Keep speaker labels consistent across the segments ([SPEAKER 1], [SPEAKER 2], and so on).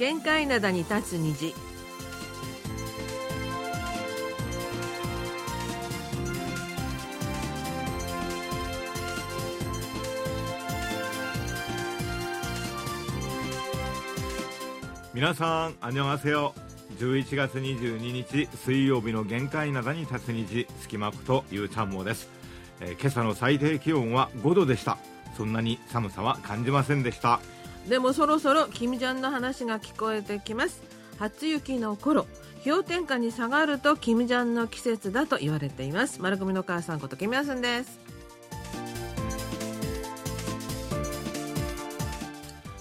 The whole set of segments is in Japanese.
[SPEAKER 1] 限界灘に立つ虹。
[SPEAKER 2] 皆さんあにょがせよ11月22日水曜日の限界灘に立つ虹。隙間ことゆうちゃんもです、えー今朝の最低気温は5度でした。そんなに寒さは感じませんでした。
[SPEAKER 1] でもそろそろキムジャンの話が聞こえてきます。初雪の頃氷点下に下がるとキムジャンの季節だと言われています。丸組の母さんことキムヤスンです。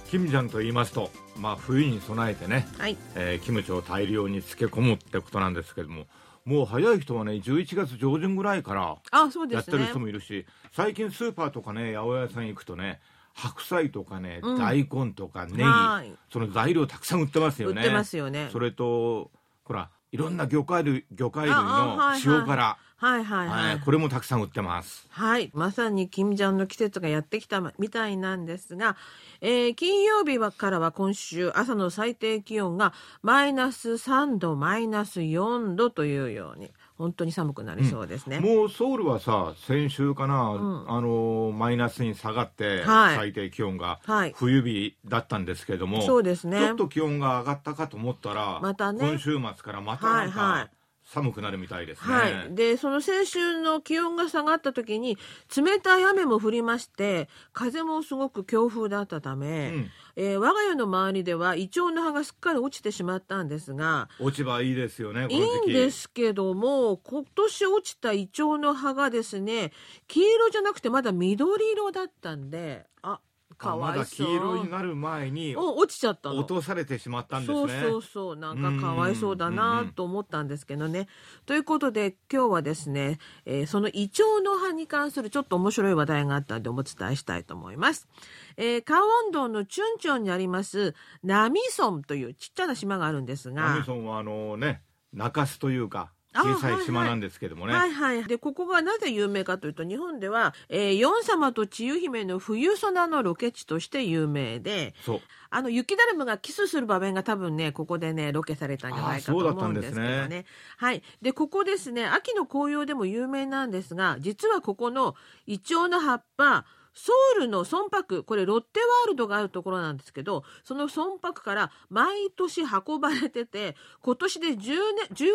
[SPEAKER 2] キムジャンと言いますと、まあ、冬に備えてね、
[SPEAKER 1] はい。
[SPEAKER 2] えーキムチを大量に漬け込むってことなんですけどももう早い人はね11月上旬ぐらいから
[SPEAKER 1] あそうですね。
[SPEAKER 2] やってる人もいるし、最近スーパーとかね八百屋さん行くとね白菜とかね、
[SPEAKER 1] うん。
[SPEAKER 2] 大根とかネギ。
[SPEAKER 1] はい。
[SPEAKER 2] その材料たくさん売ってますよね。
[SPEAKER 1] 売ってますよね。
[SPEAKER 2] それとほらいろんな魚介類魚介類の塩辛
[SPEAKER 1] はいはいはい、
[SPEAKER 2] はいこれもたくさん売ってます。
[SPEAKER 1] はい、まさにキムジャンの季節がやってきたみたいなんですが、えー金曜日はからは今週朝の最低気温がマイナス3度マイナス4度というように本当に寒くなりそうですね。
[SPEAKER 2] もうソウルはさ先週かな、
[SPEAKER 1] ん。
[SPEAKER 2] あのマイナスに下がって、
[SPEAKER 1] はい。
[SPEAKER 2] 最低気温が
[SPEAKER 1] はい。
[SPEAKER 2] 冬日だったんですけども、
[SPEAKER 1] そうですね。
[SPEAKER 2] ちょっと気温が上がったかと思ったら
[SPEAKER 1] またね。
[SPEAKER 2] 今週末からまたなん
[SPEAKER 1] はいは
[SPEAKER 2] か
[SPEAKER 1] い
[SPEAKER 2] 寒くなるみたいですね、
[SPEAKER 1] はい、でその先週の気温が下がった時に冷たい雨も降りまして風もすごく強風だったため、
[SPEAKER 2] うん。
[SPEAKER 1] えー我が家の周りではイチョウの葉がすっかり落ちてしまったんですが
[SPEAKER 2] 落ち葉いいですよねこ
[SPEAKER 1] いいんですけども今年落ちたイチョウの葉がですね黄色じゃなくてまだ緑色だったんであかわ
[SPEAKER 2] まだ黄色になる前に
[SPEAKER 1] うん落ちちゃったの
[SPEAKER 2] 落とされてしまったんですね
[SPEAKER 1] そうそうそうなんかかわいそうだなと思ったんですけどね。ということで今日はですね、えーそのイチョウの葉に関するちょっと面白い話題があったんでお伝えしたいと思います。えー、カオのチュンチョンにありますナミソンというちっちゃな島があるんですが。
[SPEAKER 2] ナミソンはあのね中洲というか
[SPEAKER 1] あ
[SPEAKER 2] 小さい島なんですけどもね、
[SPEAKER 1] はいはい。で、ここがなぜ有名かというと、日本では、えー、ヨン様と千代姫の冬ソナのロケ地として有名で、
[SPEAKER 2] そう
[SPEAKER 1] あの、雪だるまがキスする場面が多分ね、ここでね、ロケされたんじゃないかと思うんんですけど
[SPEAKER 2] です
[SPEAKER 1] ね。はい。で、ここですね、秋の紅葉でも有名なんですが、実はここのイチョウの葉っぱ、ソウルの村泊、これロッテワールドがあるところなんですけど、その村泊から毎年運ばれてて、今年で10年、18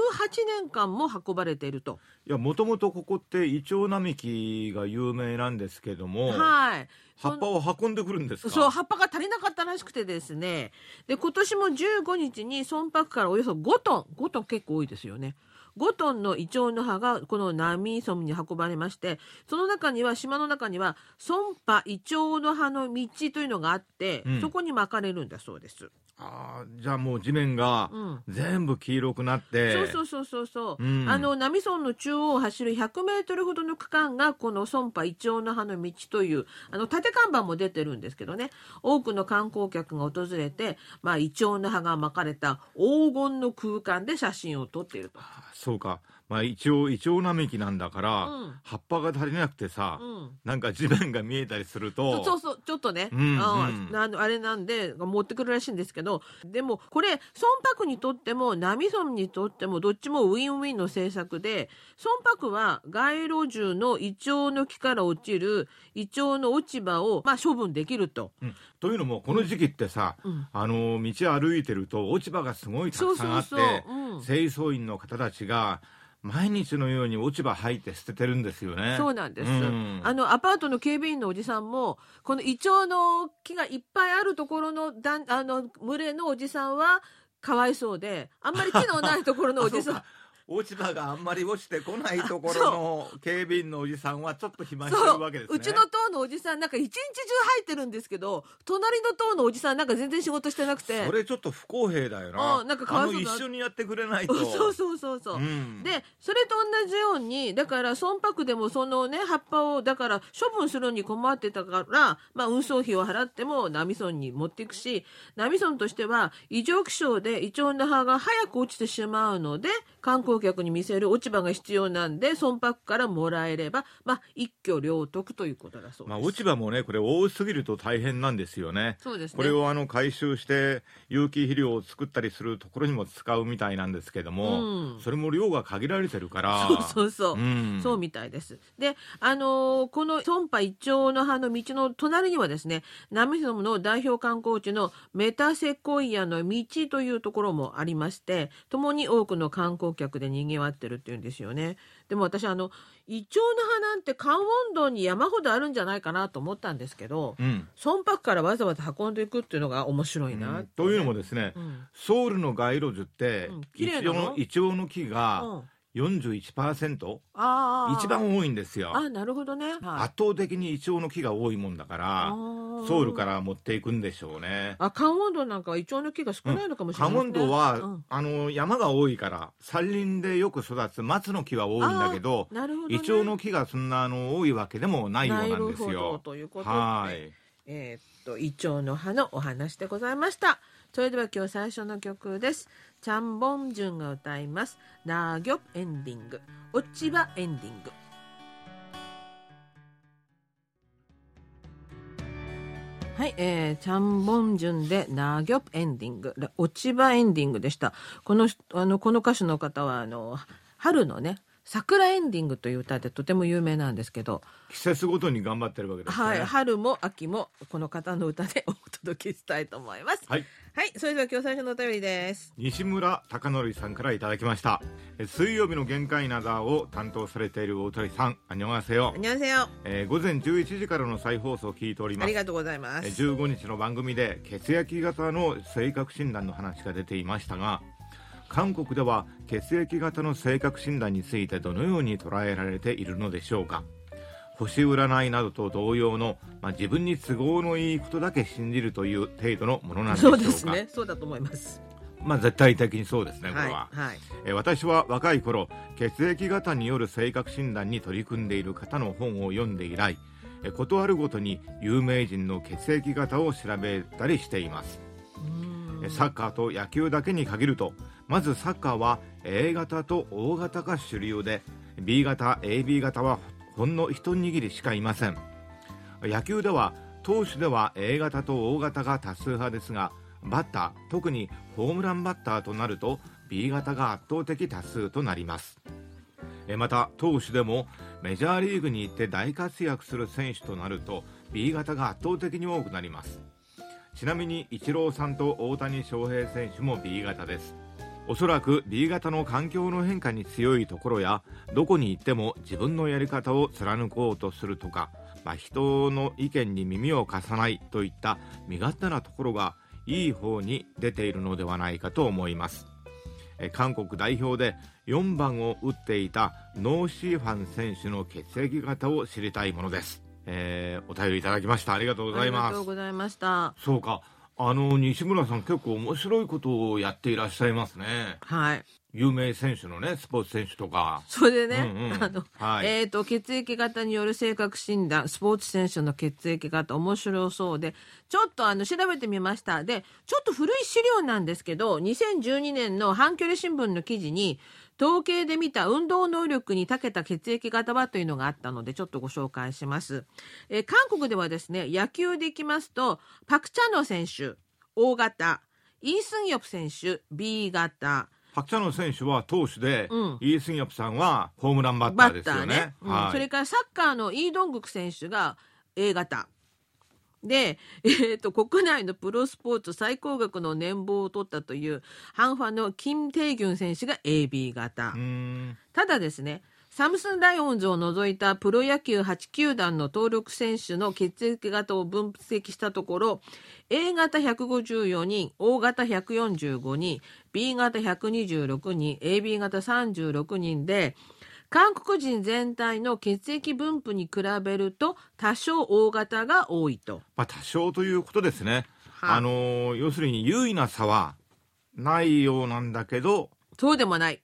[SPEAKER 1] 年間も運ばれていると。
[SPEAKER 2] いやもともとここってイチョウ並木が有名なんですけども、
[SPEAKER 1] はい。
[SPEAKER 2] 葉っぱを運んでくるんですか？
[SPEAKER 1] そう、葉っぱが足りなかったらしくてですね。で、今年も15日に村泊からおよそ5トン、5トン結構多いですよね。5トンのイチョウの葉がこの波村に運ばれまして、その中には、島の中には、村波イチョウの葉の道というのがあって、
[SPEAKER 2] うん
[SPEAKER 1] そこに巻かれるんだそうです。
[SPEAKER 2] あーじゃあもう地面が
[SPEAKER 1] うん。
[SPEAKER 2] 全部黄色くなって、
[SPEAKER 1] そうそうそうそうそう、
[SPEAKER 2] うん。
[SPEAKER 1] あの波村の中央を走る100メートルほどの区間がこの村波イチョウの葉の道というあの縦看板も出てるんですけどね。多くの観光客が訪れて、まあ、イチョウの葉が巻かれた黄金の空間で写真を撮っていると。
[SPEAKER 2] あそうか。まあ一応イチョウ並木なんだから、
[SPEAKER 1] うん。
[SPEAKER 2] 葉っぱが足りなくてさ、
[SPEAKER 1] うん。
[SPEAKER 2] なんか地面が見えたりすると
[SPEAKER 1] そうそうちょっとね、
[SPEAKER 2] うん
[SPEAKER 1] あ
[SPEAKER 2] うん。
[SPEAKER 1] あのあれなんで持ってくるらしいんですけどでもこれ村泊にとっても波村にとってもどっちもウィンウィンの政策で村泊は街路樹のイチョウの木から落ちるイチョウの落ち葉を、まあ、処分できると。
[SPEAKER 2] うん。というのもこの時期ってさ、
[SPEAKER 1] うん。
[SPEAKER 2] あの道歩いてると落ち葉がすごいたくさんあって清掃員の方たちが毎日のように落ち葉吐いて捨ててるんですよね。
[SPEAKER 1] そうなんです、
[SPEAKER 2] うん。
[SPEAKER 1] あのアパートの警備員のおじさんもこのイチョウの木がいっぱいあるところのだんあの群れのおじさんはかわいそうであんまり木のないところのおじさん
[SPEAKER 2] 落ち葉があんまり落ちてこないところの警備員のおじさんはちょっと暇してるわけですね。
[SPEAKER 1] うちの棟のおじさんなんか一日中入ってるんですけど隣の棟のおじさんなんか全然仕事してなくて
[SPEAKER 2] それちょっと不公平だよな。
[SPEAKER 1] うんなんかかわい
[SPEAKER 2] 一緒にやってくれないと。
[SPEAKER 1] そうそうそうそう、
[SPEAKER 2] うん
[SPEAKER 1] でそれと同じようにだから村泊でもそのね葉っぱをだから処分するのに困ってたから、まあ、運送費を払っても波村に持っていくし波村としては異常気象でイチョウの葉が早く落ちてしまうので観光光客に見せる落ち葉が必要なんで村泊からもらえれば、まあ、一挙両得ということだそうです。
[SPEAKER 2] まあ、落ち葉もねこれ多すぎると大変なんですよね。
[SPEAKER 1] そうですね
[SPEAKER 2] これをあの回収して有機肥料を作ったりするところにも使うみたいなんですけども、
[SPEAKER 1] うん
[SPEAKER 2] それも量が限られてるから。
[SPEAKER 1] そうそうそう。
[SPEAKER 2] うん
[SPEAKER 1] そうみたいです。で、あのーこの損波一丁の葉の道の隣にはですね、波ソムの代表観光地のメタセコイアの道というところもありまして、共に多くの観光客で賑わってるっていうんですよね。でも私、あの、イチョウの葉なんて関温道に山ほどあるんじゃないかなと思ったんですけど、
[SPEAKER 2] うん。
[SPEAKER 1] 損泊からわざわざ運んでいくっていうのが面白いな、
[SPEAKER 2] うん。というのもですね、
[SPEAKER 1] うん。
[SPEAKER 2] ソウルの街路樹って
[SPEAKER 1] うん。綺
[SPEAKER 2] イチョウのイチョウの木
[SPEAKER 1] う
[SPEAKER 2] が
[SPEAKER 1] ん
[SPEAKER 2] 41%、
[SPEAKER 1] ああ
[SPEAKER 2] 一番多いんですよ。
[SPEAKER 1] あなるほどね、はい
[SPEAKER 2] 圧倒的にイチョウの木が多いもんだからソウルから持っていくんでしょうね。
[SPEAKER 1] あ、関温道なんかはイチョウの木が少ないのかもしれない
[SPEAKER 2] カ
[SPEAKER 1] ですね。
[SPEAKER 2] モンドは、
[SPEAKER 1] うん
[SPEAKER 2] あの山が多いから山林でよく育つ松の木は多いんだけど、
[SPEAKER 1] なるほど、ね。
[SPEAKER 2] イチョウの木がそんなあの多いわけでもないようなんです
[SPEAKER 1] なるほど
[SPEAKER 2] よ。
[SPEAKER 1] ということで
[SPEAKER 2] はい。
[SPEAKER 1] えーっと、イチョウの葉のお話でございました。それでは今日最初の曲です。チャンボンジュンが歌います。ナーギョエンディング。落ち葉エンディング。はい、えー、チャンボンジュンでナーギョプエンディング、落ち葉エンディングでした。この、あの、この歌手の方は、あの、春のね、桜エンディングという歌でとても有名なんですけど、
[SPEAKER 2] 季節ごとに頑張ってるわけですね。
[SPEAKER 1] はい、春も秋もこの方の歌で お届けしたいと思います。
[SPEAKER 2] はい。
[SPEAKER 1] はい、それでは今日最初のお便りです。
[SPEAKER 2] 西村貴則さんからいただきました。え水曜日の限界などを担当されている大鳥さん、あにょがせよ
[SPEAKER 1] にちは。
[SPEAKER 2] えー午前11時からの再放送を聞いております
[SPEAKER 1] あり。がとうございま
[SPEAKER 2] え
[SPEAKER 1] す。
[SPEAKER 2] 15日の番組で血液型の性格診断の話が出ていましたが韓国では血液型の性格診断についてどのように捉えられているのでしょうか？星占いなどと同様の、まあ、自分に都合のいいことだけ信じるという程度のものなんでしょ
[SPEAKER 1] そうう
[SPEAKER 2] か
[SPEAKER 1] ですね。そうだと思います。
[SPEAKER 2] まあ、絶対的にそうですねこ
[SPEAKER 1] はい、
[SPEAKER 2] れは、
[SPEAKER 1] はい。
[SPEAKER 2] えー私は若い頃血液型による性格診断に取り組んでいる方の本を読んで以来えーことあるごとに有名人の血液型を調べたりしていますえーサッカーと野球だけに限るとまずサッカーは A 型と O 型が主流で B 型 AB 型はほんの一握りしかいません。野球では投手では A 型と O 型が多数派ですがバッター特にホームランバッターとなると B 型が圧倒的多数となります。また投手でもメジャーリーグに行って大活躍する選手となると B 型が圧倒的に多くなります。ちなみにイチローさんと大谷翔平選手も B 型です。おそらく B 型の環境の変化に強いところやどこに行っても自分のやり方を貫こうとするとか、まあ、人の意見に耳を貸さないといった身勝手なところがいい方に出ているのではないかと思います。え韓国代表で4番を打っていたノーシーファン選手の血液型を知りたいものです、えーお便りいただきました。ありがとうござい
[SPEAKER 1] ありがとう
[SPEAKER 2] ます
[SPEAKER 1] ございました。
[SPEAKER 2] そうかあの西村さん結構面白いことをやっていらっしゃいますね
[SPEAKER 1] はい。
[SPEAKER 2] 有名選手のねスポーツ選手とか
[SPEAKER 1] それでね、
[SPEAKER 2] うんうん
[SPEAKER 1] あの、
[SPEAKER 2] はい
[SPEAKER 1] えっ、と、血液型による性格診断、スポーツ選手の血液型、面白そうで、ちょっとあの、調べてみました。で、ちょっと古い資料なんですけど、2012年のハンギョレ新聞の記事に、統計で見た運動能力に長けた血液型はというのがあったので、ちょっとご紹介します。えー韓国ではですね、野球でいきますと、パクチャノ選手、O 型、イースンヨプ選手、B 型、
[SPEAKER 2] パクチャノ選手は投手で、
[SPEAKER 1] うん
[SPEAKER 2] イースンヨプさんはホームランバッターですよね.
[SPEAKER 1] ね。うん
[SPEAKER 2] はい
[SPEAKER 1] それからサッカーのイ・ドングク選手が A 型。で、えー、と国内のプロスポーツ最高額の年俸を取ったというハンファのキム・テイギュン選手が AB 型。ただですね、サムスンライオンズを除いたプロ野球8球団の登録選手の血液型を分析したところ、A 型154人、O 型145人、B 型126人、AB 型36人で、韓国人全体の血液分布に比べると多少 O 型が多いと。
[SPEAKER 2] まあ多少ということですね、
[SPEAKER 1] はい
[SPEAKER 2] あのー要するに優位な差はないようなんだけど
[SPEAKER 1] そうでもない。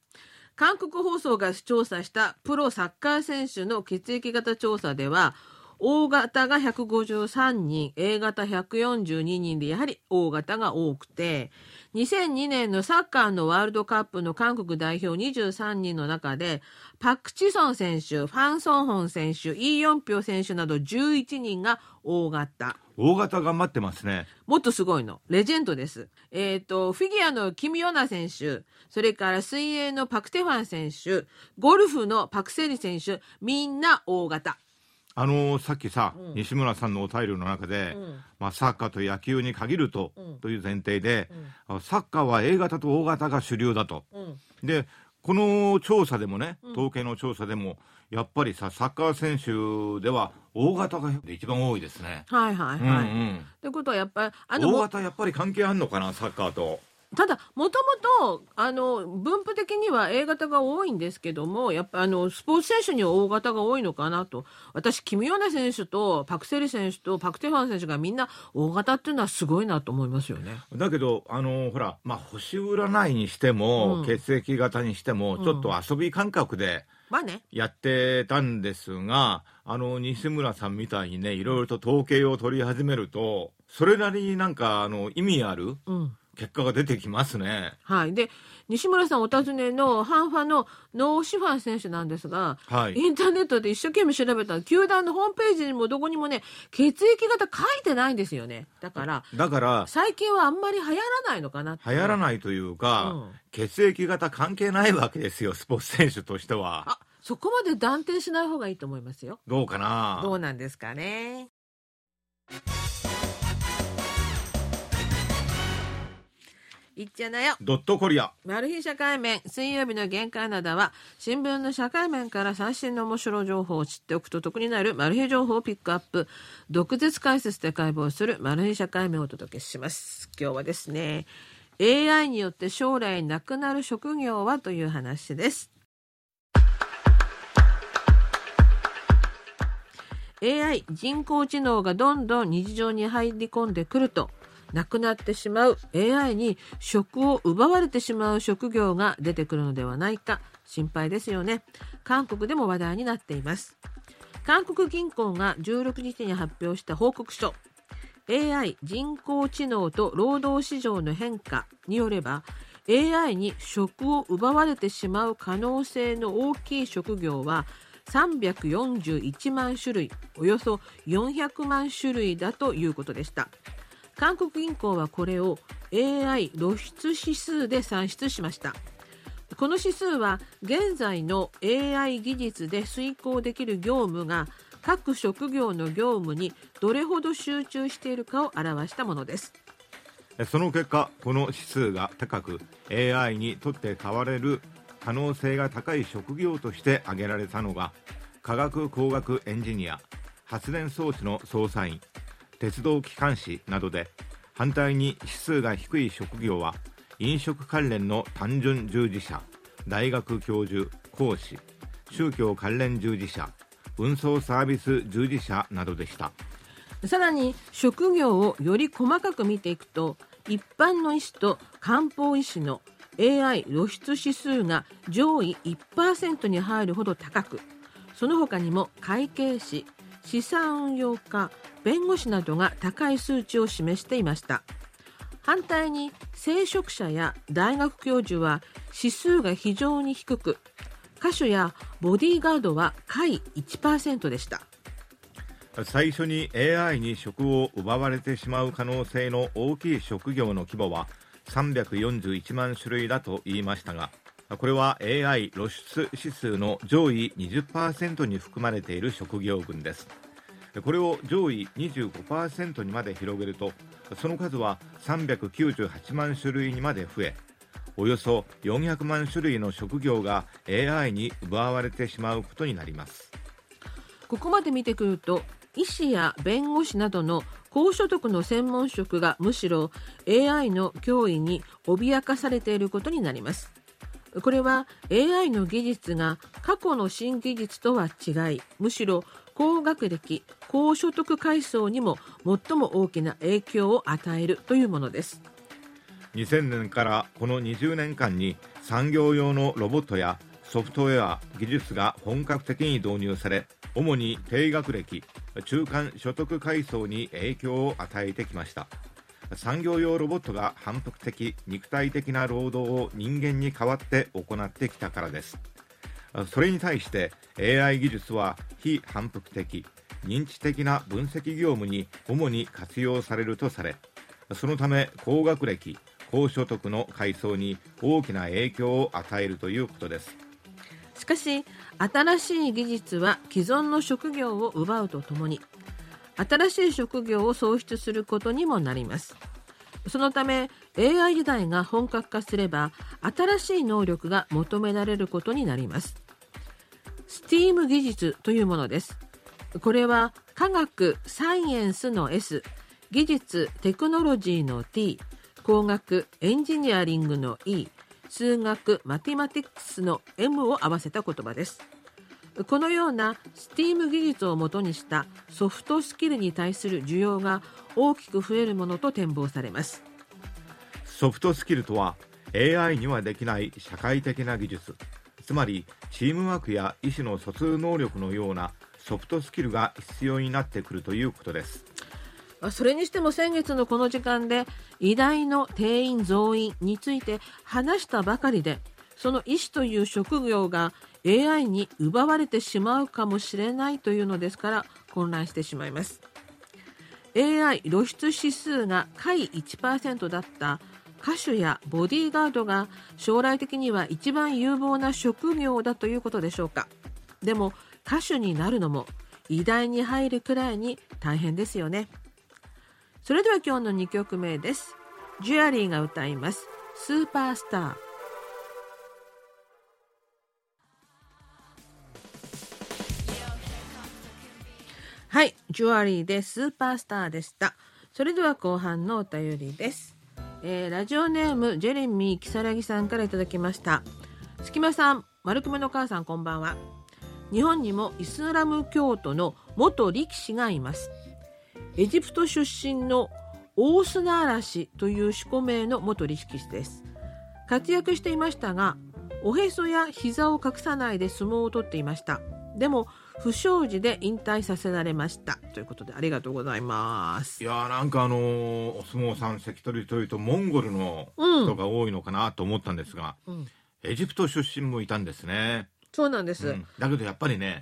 [SPEAKER 1] 韓国放送が調査したプロサッカー選手の血液型調査では、O 型が153人、A 型142人で、やはり O 型が多くて、2002年のサッカーのワールドカップの韓国代表23人の中で、パク・チソン選手、ファン・ソンホン選手、イ・ヨンピョ選手など11人が大型。
[SPEAKER 2] 大型頑張ってますね。
[SPEAKER 1] もっとすごいの。レジェンドです。えっ、と、フィギュアのキム・ヨナ選手、それから水泳のパク・テファン選手、ゴルフのパク・セリ選手、みんな大型。
[SPEAKER 2] あのーさっきさ、
[SPEAKER 1] うん
[SPEAKER 2] 西村さんのお便りの中で、
[SPEAKER 1] うん
[SPEAKER 2] まあ、サッカーと野球に限ると、
[SPEAKER 1] うん
[SPEAKER 2] という前提で、あサッカーは A 型と O 型が主流だと。
[SPEAKER 1] うん。
[SPEAKER 2] でこの調査でもね
[SPEAKER 1] うん
[SPEAKER 2] 統計の調査でも、やっぱりさサッカー選手では O 型が一番多いですね。
[SPEAKER 1] はいはいはい。
[SPEAKER 2] うんうん
[SPEAKER 1] ということはやっぱり、あの、
[SPEAKER 2] O
[SPEAKER 1] も
[SPEAKER 2] 型やっぱり関係あんのかなサッカーと。
[SPEAKER 1] ただ、もともと、あの、分布的には A 型が多いんですけども、やっぱあの、スポーツ選手には O 型が多いのかなと。私、キム・ヨナ選手とパク・セリ選手とパク・テファン選手がみんな O 型っていうのはすごいなと思いますよね。
[SPEAKER 2] だけどあのほら、まあ、星占いにしても、
[SPEAKER 1] うん
[SPEAKER 2] 血液型にしても、
[SPEAKER 1] うん
[SPEAKER 2] ちょっと遊び感覚で
[SPEAKER 1] まあね。
[SPEAKER 2] やってたんですがあの西村さんみたいにねいろいろと統計を取り始めるとそれなりになんかあの意味ある
[SPEAKER 1] うん。
[SPEAKER 2] 結果が出てきますね。
[SPEAKER 1] はい。で、西村さんお尋ねのハンファのノーシファン選手なんですが、
[SPEAKER 2] はい
[SPEAKER 1] インターネットで一生懸命調べたら、球団のホームページにもどこにもね、血液型書いてないんですよね。だから、
[SPEAKER 2] だから
[SPEAKER 1] 最近はあんまり流行らないのかな
[SPEAKER 2] 流行らないというか、
[SPEAKER 1] うん
[SPEAKER 2] 血液型関係ないわけですよスポーツ選手としては
[SPEAKER 1] あ、そこまで断定しない方がいいと思いますよ。
[SPEAKER 2] どうかな？
[SPEAKER 1] どうなんですかね。いっちゃなよ。
[SPEAKER 2] ドットコリア。
[SPEAKER 1] マル秘社会面水曜日の限界などは新聞の社会面から最新の面白情報を知っておくと得になるマル秘情報をピックアップ。毒舌解説で解剖するマル秘社会面をお届けします。今日はですね AI によって将来なくなる職業はという話です。AI 人工知能がどんどん日常に入り込んでくるとなくなってしまう AI に職を奪われてしまう職業が出てくるのではないか心配ですよね。韓国でも話題になっています。韓国銀行が16日に発表した報告書。AI 人工知能と労働市場の変化によれば AI に職を奪われてしまう可能性の大きい職業は341万種類およそ400万種類だということでした。韓国銀行はこれを AI 露出指数で算出しました。この指数は現在の AI 技術で遂行できる業務が各職業の業務にどれほど集中しているかを表したものです。
[SPEAKER 2] その結果この指数が高く AI にとって変われる可能性が高い職業として挙げられたのが科学工学エンジニア発電装置の操作員鉄道機関士などで反対に指数が低い職業は飲食関連の単純従事者大学教授講師宗教関連従事者運送サービス従事者などでした。
[SPEAKER 1] さらに職業をより細かく見ていくと一般の医師と漢方医師の AI 露出指数が上位1%に入るほど高くその他にも会計士資産運用家弁護士などが高い数値を示していました。反対に聖職者や大学教授は指数が非常に低く歌手やボディーガードは下位1%でした。
[SPEAKER 2] 最初に AI に職を奪われてしまう可能性の大きい職業の規模は341万種類だと言いましたがこれは AI 露出指数の上位20%に含まれている職業群です。これを上位25%にまで広げるとその数は398万種類にまで増えおよそ400万種類の職業が AI に奪われてしまうことになります。
[SPEAKER 1] ここまで見てくると医師や弁護士などの高所得の専門職がむしろ AI の脅威に脅かされていることになります。これは AI の技術が過去の新技術とは違いむしろ高学歴高所得階層にも最も大きな影響を与えるというものです。
[SPEAKER 2] 2000年からこの20年間に産業用のロボットやソフトウェア技術が本格的に導入され主に低学歴中間所得階層に影響を与えてきました。産業用ロボットが反復的肉体的な労働を人間に代わって行ってきたからです。それに対して AI 技術は非反復的認知的な分析業務に主に活用されるとされそのため高学歴高所得の階層に大きな影響を与えるということです。
[SPEAKER 1] しかし新しい技術は既存の職業を奪うとともに新しい職業を創出することにもなります。そのため AI 時代が本格化すれば新しい能力が求められることになります。STEAM 技術というものです。これは科学サイエンスの S 技術テクノロジーの T 工学エンジニアリングの E 数学マティマティクスの M を合わせた言葉です。このような STEAM 技術をもとにしたソフトスキルに対する需要が大きく増えるものと展望されます。
[SPEAKER 2] ソフトスキルとは AI にはできない社会的な技術。つまりチームワークや意思の疎通能力のようなソフトスキルが必要になってくるということです。
[SPEAKER 1] それにしても先月のこの時間で偉大の定員増員について話したばかりでその医師という職業が AI に奪われてしまうかもしれないというのですから混乱してしまいます。AI 露出指数が下位1%だった歌手やボディーガードが将来的には一番有望な職業だということでしょうか？でも歌手になるのも偉大に入るくらいに大変ですよね。それでは今日の2曲目です。ジュアリーが歌います。スーパースター。はいジュアリーでスーパースターでした。それでは後半のお便りです。えー、ラジオネームジェレミー如月さんからいただきました。隙間さん丸くめの母さんこんばんは。日本にもイスラム教徒の元力士がいます。エジプト出身のオースナーラ氏という守護名の元力士です。活躍していましたがおへそや膝を隠さないで相撲を取っていました。でも不祥事で引退させられました。ということでありがとうございます。
[SPEAKER 2] いやなんかあのー、お相撲さん関取というとモンゴルの人が多いのかなと思ったんですが、うん、エジプト出身もいたんですね。
[SPEAKER 1] そうなんです、う
[SPEAKER 2] ん、だけどやっぱりね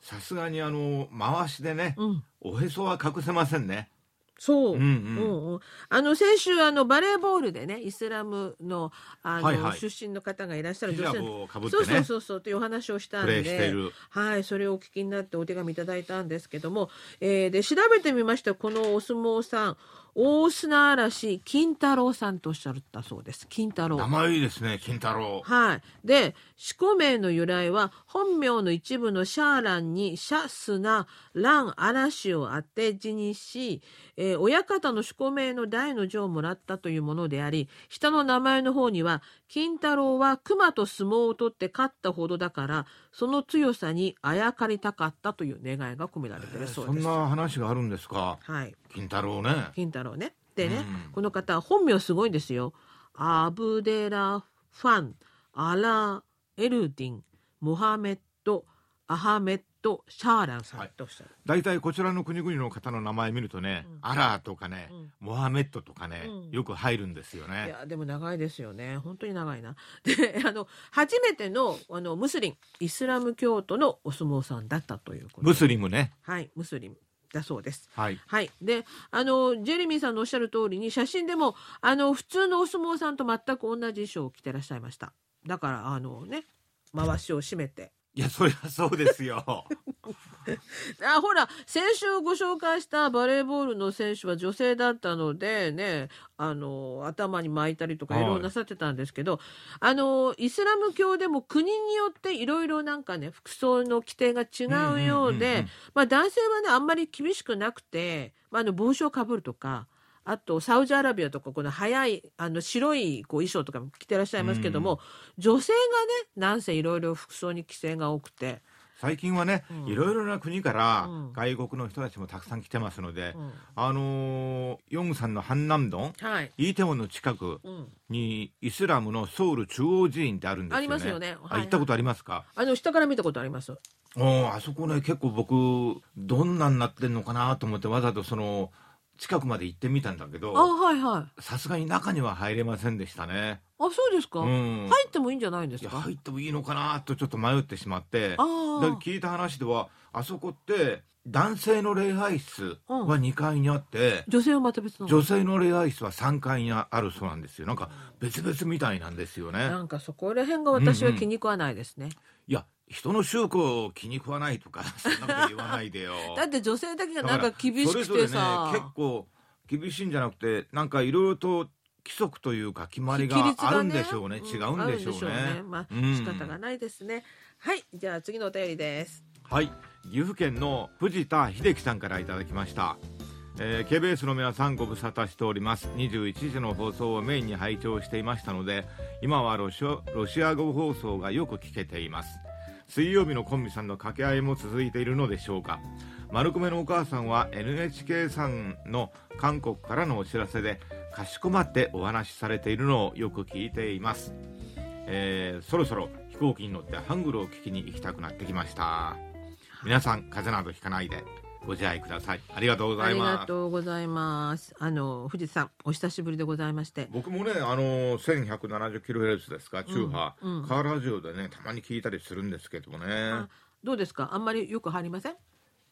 [SPEAKER 2] さすがにあの回しでね、おへそは隠せませんね
[SPEAKER 1] そう、うんうん。うん、あの先週あのバレーボールでねイスラムのあの、はいはい、出身の方がいらっしゃる女性、
[SPEAKER 2] ね、そう
[SPEAKER 1] そうそうそう。というお話をしたんで。はいそれをお聞きになってお手紙いただいたんですけども、えー、で調べてみましたこのお相撲さん大砂嵐金太郎さんとおっしゃったそうです。金太郎。
[SPEAKER 2] 名前いいですね、金太郎。
[SPEAKER 1] はい。で、四股名の由来は、本名の一部のシャーランに、シャスナ、ラン、嵐を当て字にし、えー、親方の四股名の代の字をもらったというものであり、下の名前の方には、金太郎は熊と相撲を取って勝ったほどだから、その強さにあやかりたかったという願いが込められているそうです。
[SPEAKER 2] そんな話があるんですか？
[SPEAKER 1] はい。
[SPEAKER 2] 金太郎ね。
[SPEAKER 1] 金太郎ね。でね、うん、この方本名すごいんですよ。アブデラ・ファン、アラ・エルディン、モハメット、アハメット・シャーランさんとおっしゃる。
[SPEAKER 2] 大体、こちらの国々の方の名前見るとね、うん、アラーとかね、うん、モハメットとかね、よく入るんですよね。
[SPEAKER 1] いやでも長いですよね。本当に長いな。で、あの初めてのあのムスリン、イスラム教徒のお相撲さんだったということ
[SPEAKER 2] ムスリムね。
[SPEAKER 1] はい、ムスリム。だそうです。
[SPEAKER 2] はい。
[SPEAKER 1] はい。で、あの、ジェレミーさんのおっしゃる通りに、写真でも、あの、普通のお相撲さんと全く同じ衣装を着てらっしゃいました。だから、あのね、回しを締めて。
[SPEAKER 2] いや、そりゃそうですよ。
[SPEAKER 1] あほら先週ご紹介したバレーボールの選手は女性だったのでねあの頭に巻いたりとかいろいろなさってたんですけど、はい、あのイスラム教でも国によっていろいろなんかね服装の規定が違うようで、まあ、男性はねあんまり厳しくなくて、まあ、あの帽子をかぶるとか。あとサウジアラビアとかこの早いあの白いこう衣装とかも着てらっしゃいますけども、うん、女性がねなんせいろいろ服装に規制が多くて。
[SPEAKER 2] 最近はね、いろいろな国から外国の人たちもたくさん来てますので、うん、あのー、ヨンさんのハン南ドン、はい、イーテウォンの近くにイスラムのソウル中央寺院ってあるんですよね。ありますよね。はいはい、行ったことありますか？
[SPEAKER 1] あの下から見たことあります。
[SPEAKER 2] おあそこね結構僕どんなになってんのかなと思ってわざとその近くまで行ってみたんだけ
[SPEAKER 1] あ
[SPEAKER 2] ど
[SPEAKER 1] はいはい。
[SPEAKER 2] さすがに中には入れませんでしたね。
[SPEAKER 1] あそうですか、
[SPEAKER 2] うん。
[SPEAKER 1] 入ってもいいんじゃないんですか？
[SPEAKER 2] 入ってもいいのかなとちょっと迷ってしまって。
[SPEAKER 1] あ
[SPEAKER 2] 聞いた話ではあそこって男性の礼拝室は2階にあって、
[SPEAKER 1] 女性はまた別なの。
[SPEAKER 2] 女性の礼拝室は3階にあるそうなんですよ。なんか別々みたいなんですよね。
[SPEAKER 1] なんかそこら辺が私は気に食わないですね、
[SPEAKER 2] いや人の宗教を気に食わないとか そんなこと言わないでよ。
[SPEAKER 1] だって女性だけがなんか厳しくてさ、
[SPEAKER 2] ね結構厳しいんじゃなくてなんかいろいろと規則というか決まりがあるんでしょうね。違うんでしょうね。
[SPEAKER 1] あるんうね。まあ、
[SPEAKER 2] うん。
[SPEAKER 1] 仕方がないですね。はいじゃあ次のお便りです。
[SPEAKER 2] はい岐阜県の藤田秀樹さんからいただきました、えー、KBS の皆さんご無沙汰しております。21時の放送をメインに拝聴していましたので今はロシアロシア語放送がよく聞けています。水曜日のコンビさんの掛け合いも続いているのでしょうか。丸米のお母さんは NHK さんの韓国からのお知らせでかしこまってお話しされているのをよく聞いています、えーそろそろ飛行機に乗ってハングルを聞きに行きたくなってきました。皆さん風邪などひかないでご自愛ください。ありがとうござ
[SPEAKER 1] あり
[SPEAKER 2] います。
[SPEAKER 1] がとうございます。あの藤田さんお久しぶりでございまして。
[SPEAKER 2] 僕もねあの 1170kHz ですか中波、
[SPEAKER 1] うんうん。
[SPEAKER 2] カーラジオでねたまに聞いたりするんですけどもね。
[SPEAKER 1] あどうですか？あんまりよく入りません？
[SPEAKER 2] い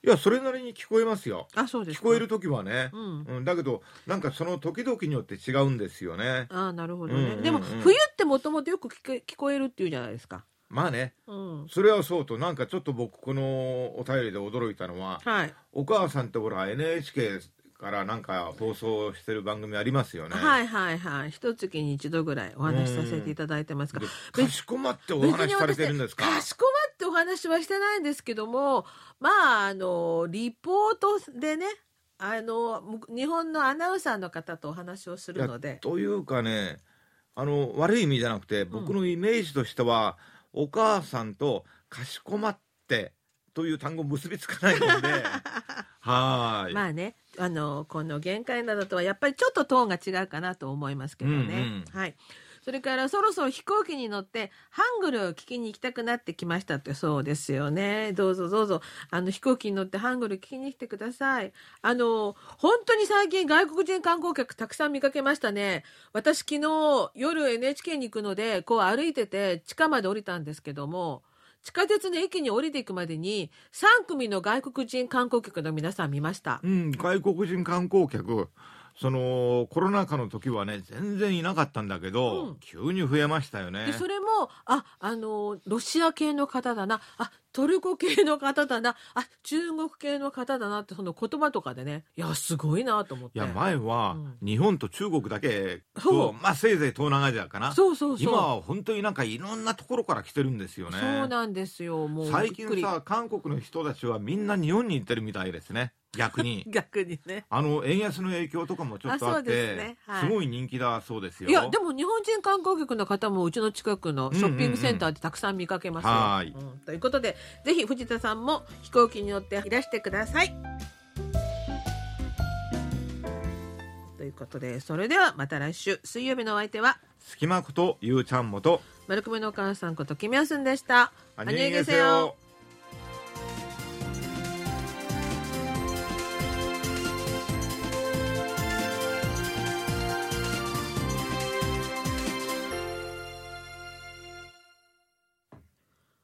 [SPEAKER 2] やそれなりに聞こえますよ。
[SPEAKER 1] あそうですか？
[SPEAKER 2] 聞こえる時はね、
[SPEAKER 1] うん。
[SPEAKER 2] うんだけどなんかその時々によって違うんですよね。
[SPEAKER 1] あなるほどね、
[SPEAKER 2] うんうん。うん
[SPEAKER 1] でも冬ってもともとよく聞こえ聞こえるっていうじゃないですか
[SPEAKER 2] まあね。
[SPEAKER 1] うん。
[SPEAKER 2] それはそうとなんかちょっと僕このお便りで驚いたのは
[SPEAKER 1] はい、
[SPEAKER 2] お母さんってほら NHK からなんか放送してる番組ありますよね。
[SPEAKER 1] はいはいはい。一月に一度ぐらいお話しさせていただいてますが
[SPEAKER 2] でかしこまってお話しされてるんですか？
[SPEAKER 1] かしこまってお話はしてないんですけどもまああのリポートでねあのむ日本のアナウンサーの方とお話をするので。
[SPEAKER 2] というかねあの悪い意味じゃなくて僕のイメージとしては、お母さんとかしこまってという単語結びつかないので はーい、
[SPEAKER 1] まあねあのこの限界などとはやっぱりちょっとトーンが違うかなと思いますけどね、
[SPEAKER 2] うんうん。
[SPEAKER 1] はいそれからそろそろ飛行機に乗ってハングルを聞きに行きたくなってきましたってそうですよね。どうぞどうぞ。あの飛行機に乗ってハングル聞きに来てください。あの本当に最近外国人観光客たくさん見かけましたね。私昨日夜 NHK に行くのでこう歩いてて地下まで降りたんですけども地下鉄の駅に降りていくまでに3組の外国人観光客の皆さん見ました。
[SPEAKER 2] うん、外国人観光客。そのコロナ禍の時はね全然いなかったんだけど、
[SPEAKER 1] うん。
[SPEAKER 2] 急に増えましたよね。
[SPEAKER 1] でそれもああのロシア系の方だな。あトルコ系の方だな。あ中国系の方だなってその言葉とかでね。いやすごいなと思って。
[SPEAKER 2] いや前は
[SPEAKER 1] うん。
[SPEAKER 2] 日本と中国だけ
[SPEAKER 1] そう。
[SPEAKER 2] と、まあせいぜい東南アジアかな。
[SPEAKER 1] そうそうそう。
[SPEAKER 2] 今は本当になんかいろんなところから来てるんですよね。
[SPEAKER 1] そうなんですよもう。
[SPEAKER 2] 最近さ韓国の人たちはみんな日本に行ってるみたいですね逆に。
[SPEAKER 1] 逆にね。
[SPEAKER 2] あの円安の影響とかもちょっとあっ
[SPEAKER 1] てす、ね,はい、
[SPEAKER 2] すごい人気だそうですよ。
[SPEAKER 1] いやでも日本人観光客の方もうちの近くのショッピングセンターでたくさん見かけますよ、
[SPEAKER 2] うん
[SPEAKER 1] うん。うんうん、ということでぜひ藤田さんも飛行機に乗っていらしてください。ということでそれではまた来週水曜日のお相手は
[SPEAKER 2] 隙間ことゆうちゃんもと
[SPEAKER 1] 丸くめのお母さんこときみやすんでした。
[SPEAKER 2] ありがとう